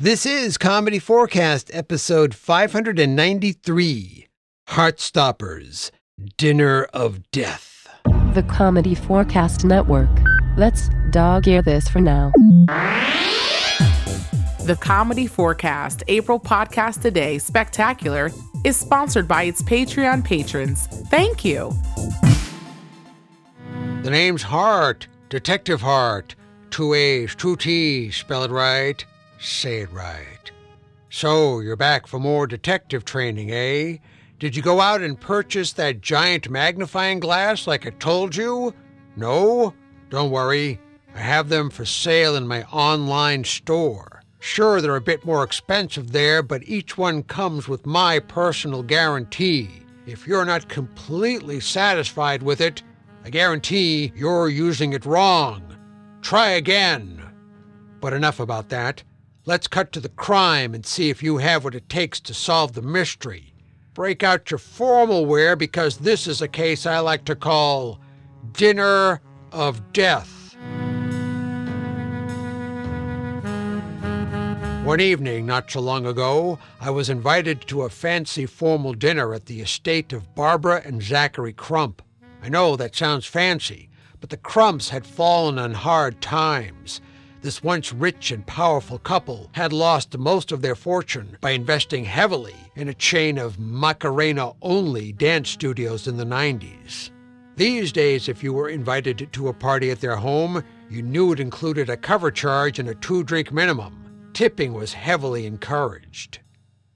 This is Comedy4cast, episode 593 Heartstoppers Dinner of Death. The Comedy4cast Network. Let's dog ear this for now. The Comedy4cast April Podcast Today Spectacular is sponsored by its Patreon patrons. Thank you. The name's Haartte, Detective Haartte. Two A's, two T's, spell it right, say it right. So, you're back for more detective training, eh? Did you go out and purchase that giant magnifying glass like I told you? No? Don't worry. I have them for sale in my online store. Sure, they're a bit more expensive there, but each one comes with my personal guarantee. If you're not completely satisfied with it, I guarantee you're using it wrong. Try again. But enough about that. Let's cut to the crime and see if you have what it takes to solve the mystery. Break out your formal wear because this is a case I like to call Dinner of Death. One evening, not so long ago, I was invited to a fancy formal dinner at the estate of Barbara and Zachary Crump. I know that sounds fancy, but the Crumps had fallen on hard times. This once rich and powerful couple had lost most of their fortune by investing heavily in a chain of Macarena only dance studios in the 90s. These days, if you were invited to a party at their home, you knew it included a cover charge and a two drink minimum. Tipping was heavily encouraged.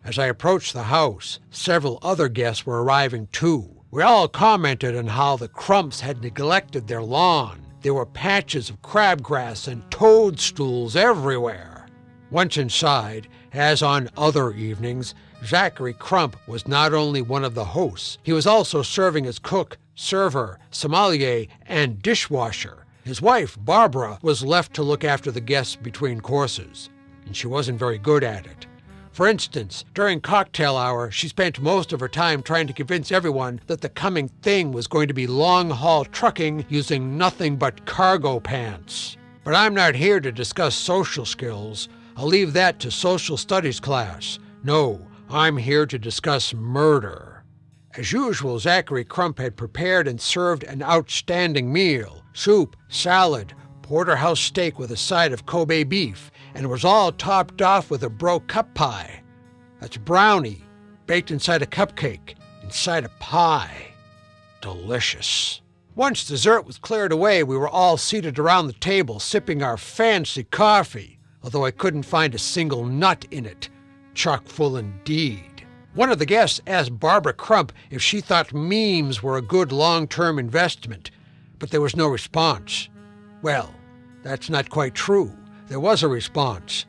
As I approached the house, several other guests were arriving too. We all commented on how the Crumps had neglected their lawn. There were patches of crabgrass and toadstools everywhere. Once inside, as on other evenings, Zachary Crump was not only one of the hosts, he was also serving as cook, server, sommelier, and dishwasher. His wife, Barbara, was left to look after the guests between courses, and she wasn't very good at it. For instance, during cocktail hour, she spent most of her time trying to convince everyone that the coming thing was going to be long haul trucking using nothing but cargo pants. But I'm not here to discuss social skills. I'll leave that to social studies class. No, I'm here to discuss murder. As usual, Zachary Crump had prepared and served an outstanding meal soup, salad, porterhouse steak with a side of Kobe beef, and it was all topped off with a bro cup pie. That's brownie, baked inside a cupcake, inside a pie. Delicious. Once dessert was cleared away, we were all seated around the table sipping our fancy coffee, although I couldn't find a single nut in it. Chock full indeed. One of the guests asked Barbara Crump if she thought memes were a good long term investment, but there was no response. Well, that's not quite true. There was a response.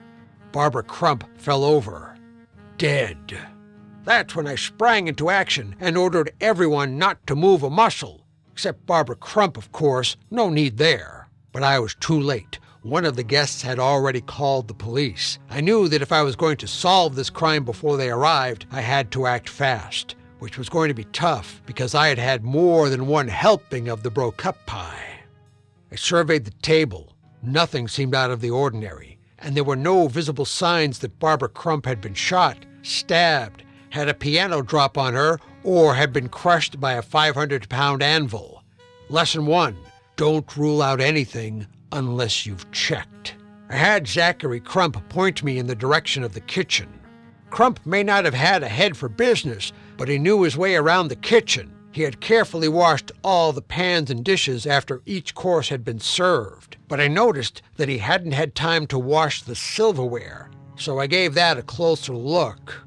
Barbara Crump fell over, dead. That's when I sprang into action and ordered everyone not to move a muscle. Except Barbara Crump, of course, no need there. But I was too late. One of the guests had already called the police. I knew that if I was going to solve this crime before they arrived, I had to act fast, which was going to be tough because I had had more than one helping of the bro cup pie. I surveyed the table. Nothing seemed out of the ordinary, and there were no visible signs that Barbara Crump had been shot, stabbed, had a piano drop on her, or had been crushed by a 500 pound anvil. Lesson one don't rule out anything unless you've checked. I had Zachary Crump point me in the direction of the kitchen. Crump may not have had a head for business, but he knew his way around the kitchen. He had carefully washed all the pans and dishes after each course had been served, but I noticed that he hadn't had time to wash the silverware, so I gave that a closer look.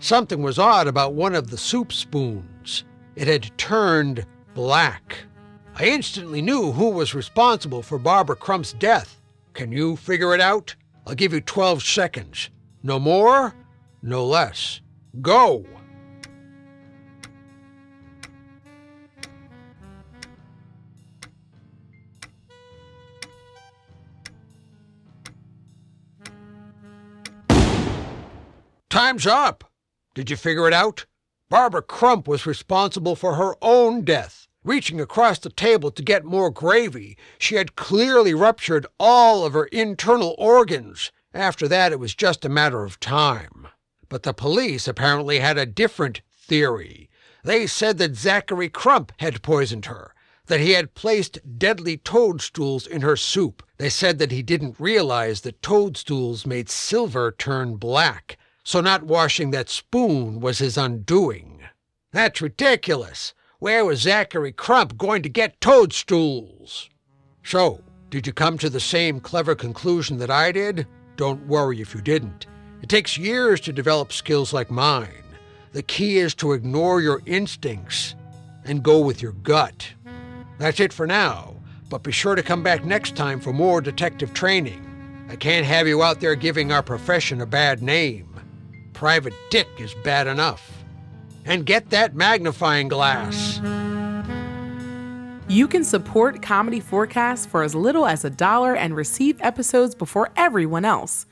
Something was odd about one of the soup spoons. It had turned black. I instantly knew who was responsible for Barbara Crump's death. Can you figure it out? I'll give you 12 seconds. No more, no less. Go! Time's up. Did you figure it out? Barbara Crump was responsible for her own death. Reaching across the table to get more gravy, she had clearly ruptured all of her internal organs. After that, it was just a matter of time. But the police apparently had a different theory. They said that Zachary Crump had poisoned her, that he had placed deadly toadstools in her soup. They said that he didn't realize that toadstools made silver turn black, so not washing that spoon was his undoing. That's ridiculous. Where was Zachary Crump going to get toadstools? So, did you come to the same clever conclusion that I did? Don't worry if you didn't. It takes years to develop skills like mine. The key is to ignore your instincts and go with your gut. That's it for now, but be sure to come back next time for more detective training. I can't have you out there giving our profession a bad name. Private Dick is bad enough. And get that magnifying glass. You can support Comedy4cast for as little as a dollar and receive episodes before everyone else.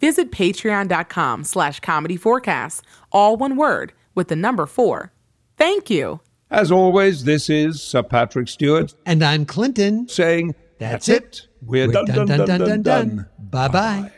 Visit patreon.com slash comedy forecast, all one word, with the number four. Thank you. As always, this is Sir Patrick Stewart And I'm Clinton. saying, That's That's, it. it. We're, done, done, done, done, done. Bye bye.